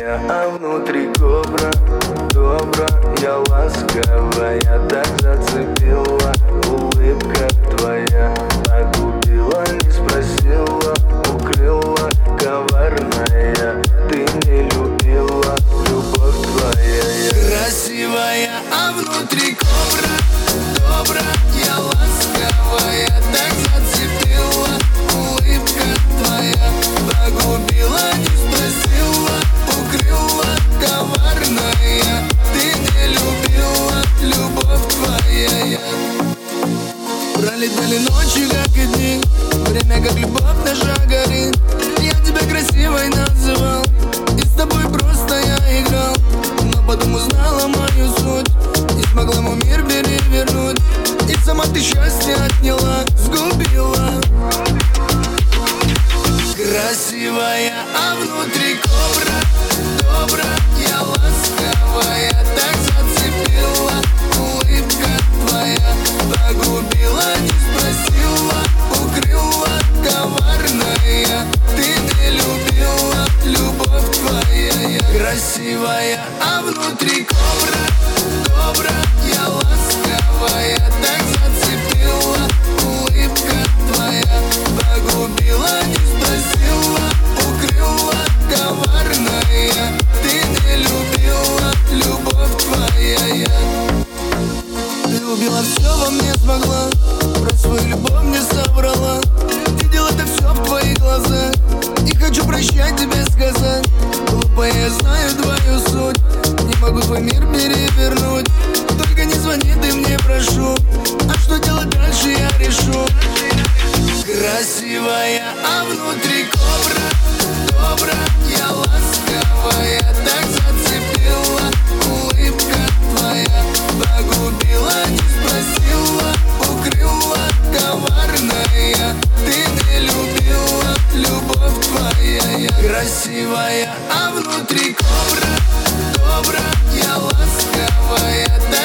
моя, а внутри кобра. Добра, я ласковая, так зацепила. Улыбка твоя так убила, не спросила Укрыла. Коварная, ты не любила. Любовь твоя я. Красивая, а внутри кобра. Добра, я ласковая Пролетали ночи, как и дни. Время, как любовь наша горит. Я тебя красивой называл. И с тобой просто я играл. Но потом узнала мою суть. Не смогла ему мир перевернуть. И сама ты счастье отняла. Сгубила. Красивая, а внутри кобра. Добра, я ласковая Красивая, а внутри кобра. Добра, я ласковая Так зацепила. Улыбка твоя Погубила, не спросила. Укрыла коварная Ты не любила, любовь твоя я Ты убила все во мне смогла. Про свою любовь не соврала. Видел это все в твоих глазах. Не хочу прощать тебе красивая, а внутри кобра, добрая, ласковая.